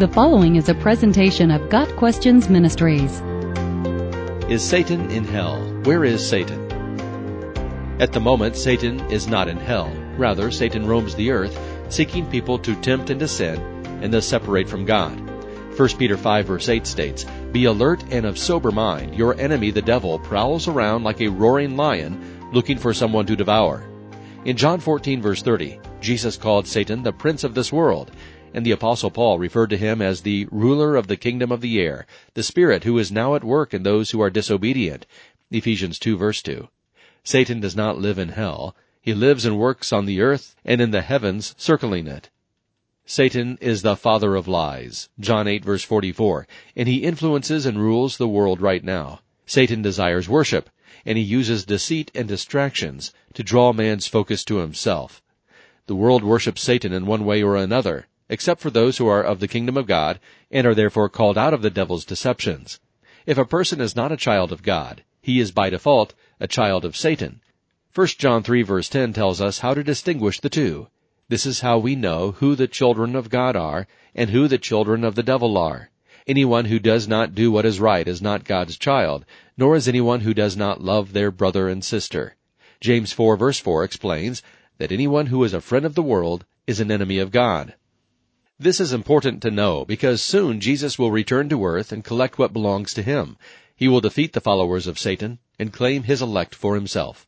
The following is a presentation of Got Questions Ministries. Is Satan in hell? Where is Satan? At the moment, Satan is not in hell. Rather, Satan roams the earth, seeking people to tempt into sin and thus separate from God. 1 Peter 5 verse 8 states, Be alert and of sober mind. Your enemy, the devil, prowls around like a roaring lion, looking for someone to devour. In John 14 verse 30, Jesus called Satan the prince of this world, and the apostle Paul referred to him as the ruler of the kingdom of the air, the spirit who is now at work in those who are disobedient. Ephesians 2 verse 2. Satan does not live in hell. He lives and works on the earth and in the heavens circling it. Satan is the father of lies. John 8 verse 44. And he influences and rules the world right now. Satan desires worship, and he uses deceit and distractions to draw man's focus to himself. The world worships Satan in one way or another, except for those who are of the kingdom of God and are therefore called out of the devil's deceptions. If a person is not a child of God, he is by default a child of Satan. 1 John 3 verse 10 tells us how to distinguish the two. This is how we know who the children of God are and who the children of the devil are. Anyone who does not do what is right is not God's child, nor is anyone who does not love their brother and sister. James 4 verse 4 explains that anyone who is a friend of the world is an enemy of God. This is important to know because soon Jesus will return to earth and collect what belongs to him. He will defeat the followers of Satan and claim his elect for himself.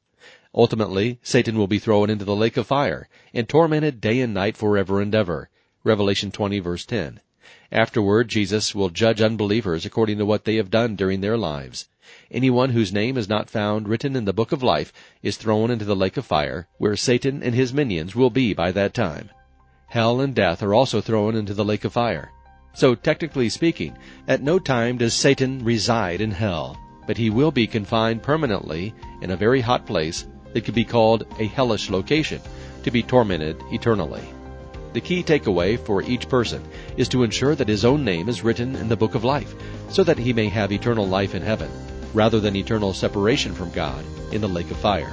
Ultimately, Satan will be thrown into the lake of fire and tormented day and night forever and ever. Revelation 20 verse 10. Afterward, Jesus will judge unbelievers according to what they have done during their lives. Anyone whose name is not found written in the book of life is thrown into the lake of fire, where Satan and his minions will be by that time. Hell and death are also thrown into the lake of fire. So, technically speaking, at no time does Satan reside in hell, but he will be confined permanently in a very hot place that could be called a hellish location, to be tormented eternally. The key takeaway for each person is to ensure that his own name is written in the book of life, so that he may have eternal life in heaven, rather than eternal separation from God in the lake of fire.